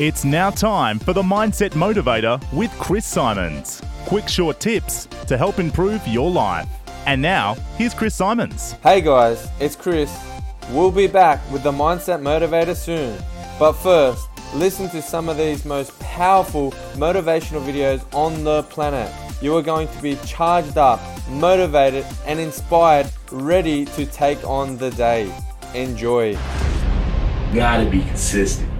It's now time for the Mindset Motivator with Chris Symons. Quick, short tips to help improve your life. And now, here's Chris Symons. Hey guys, it's Chris. We'll be back with the Mindset Motivator soon. But first, listen to some of these most powerful motivational videos on the planet. You are going to be charged up, motivated, and inspired, ready to take on the day. Enjoy. You gotta be consistent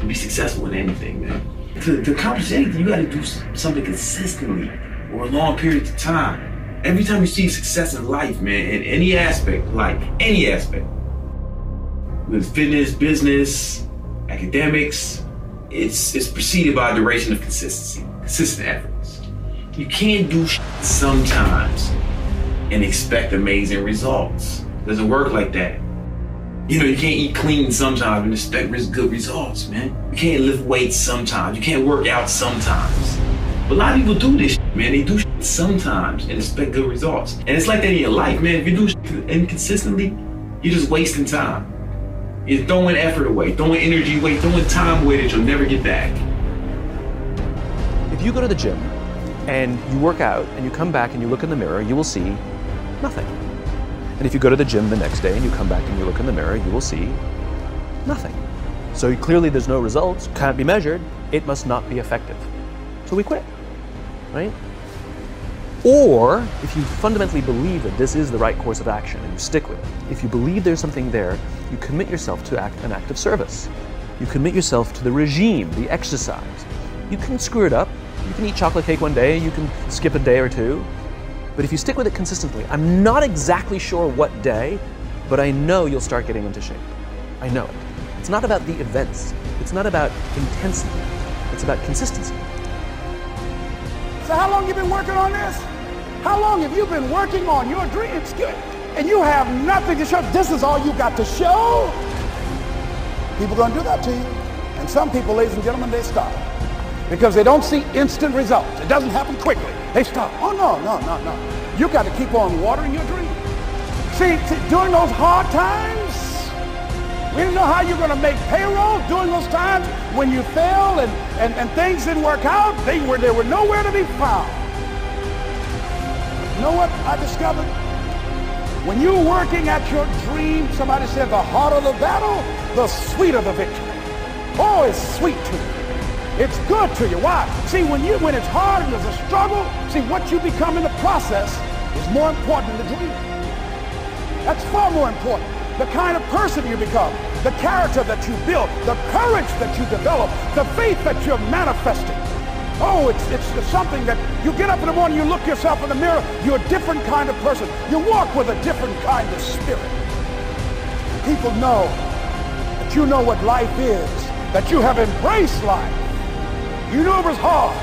to be successful in anything, man. To, to accomplish anything, you gotta do something consistently a long periods of time. Every time you see success in life, man, in any aspect, like any aspect, with fitness, business, academics, it's it's preceded by a duration of consistency, consistent efforts. You can't do sometimes and expect amazing results. It doesn't work like that. You know, you can't eat clean sometimes and expect good results, man. You can't lift weights sometimes. You can't work out sometimes. But a lot of people do this, man. They do sometimes and expect good results. And it's like that in your life, man. If you do inconsistently, you're just wasting time. You're throwing effort away, throwing energy away, throwing time away that you'll never get back. If you go to the gym and you work out and you come back and you look in the mirror, you will see nothing. And if you go to the gym the next day and you come back and you look in the mirror, you will see nothing. So clearly there's no results, can't be measured, it must not be effective. So we quit, right? Or if you fundamentally believe that this is the right course of action and you stick with it, if you believe there's something there, you commit yourself to act, an act of service. You commit yourself to the regime, the exercise. You can screw it up. You can eat chocolate cake one day, you can skip a day or two, but if you stick with it consistently, I'm not exactly sure what day, but I know you'll start getting into shape. I know it. It's not about the events, it's not about intensity, it's about consistency. So, how long you been working on this? How long have you been working on your dreams? And you have nothing to show. This is all you got to show. People gonna do that to you. And some people, ladies and gentlemen, they stop because they don't see instant results. It doesn't happen quickly. They stop. Oh, no, no, no, no. You got to keep on watering your dream. See, during those hard times, we didn't know how you're going to make payroll during those times when you failed and, and, and things didn't work out. They were, they were nowhere to be found. You know what I discovered? When you're working at your dream, somebody said the harder the battle, the sweeter the victory. Oh, it's sweet to you. It's good to you. Why? See, when you when it's hard and there's a struggle, see what you become in the process is more important than the dream. That's far more important. The kind of person you become, the character that you build, the courage that you develop, the faith that you're manifesting. Oh, it's, it's, it's something that you get up in the morning, you look yourself in the mirror, you're a different kind of person. You walk with a different kind of spirit. People know that you know what life is, that you have embraced life. You knew it was hard,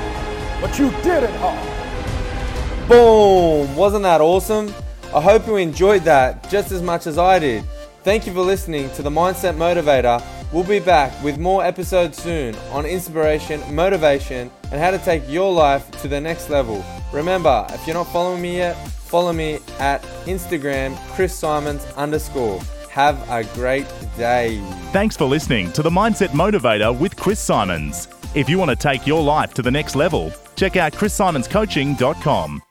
but you did it hard. Boom! Wasn't that awesome? I hope you enjoyed that just as much as I did. Thank you for listening to the Mindset Motivator. We'll be back with more episodes soon on inspiration, motivation, and how to take your life to the next level. Remember, if you're not following me yet, follow me at Instagram, Chris Symons underscore. Have a great day. Thanks for listening to the Mindset Motivator with Chris Symons. If you want to take your life to the next level, check out chrissymonscoaching.com.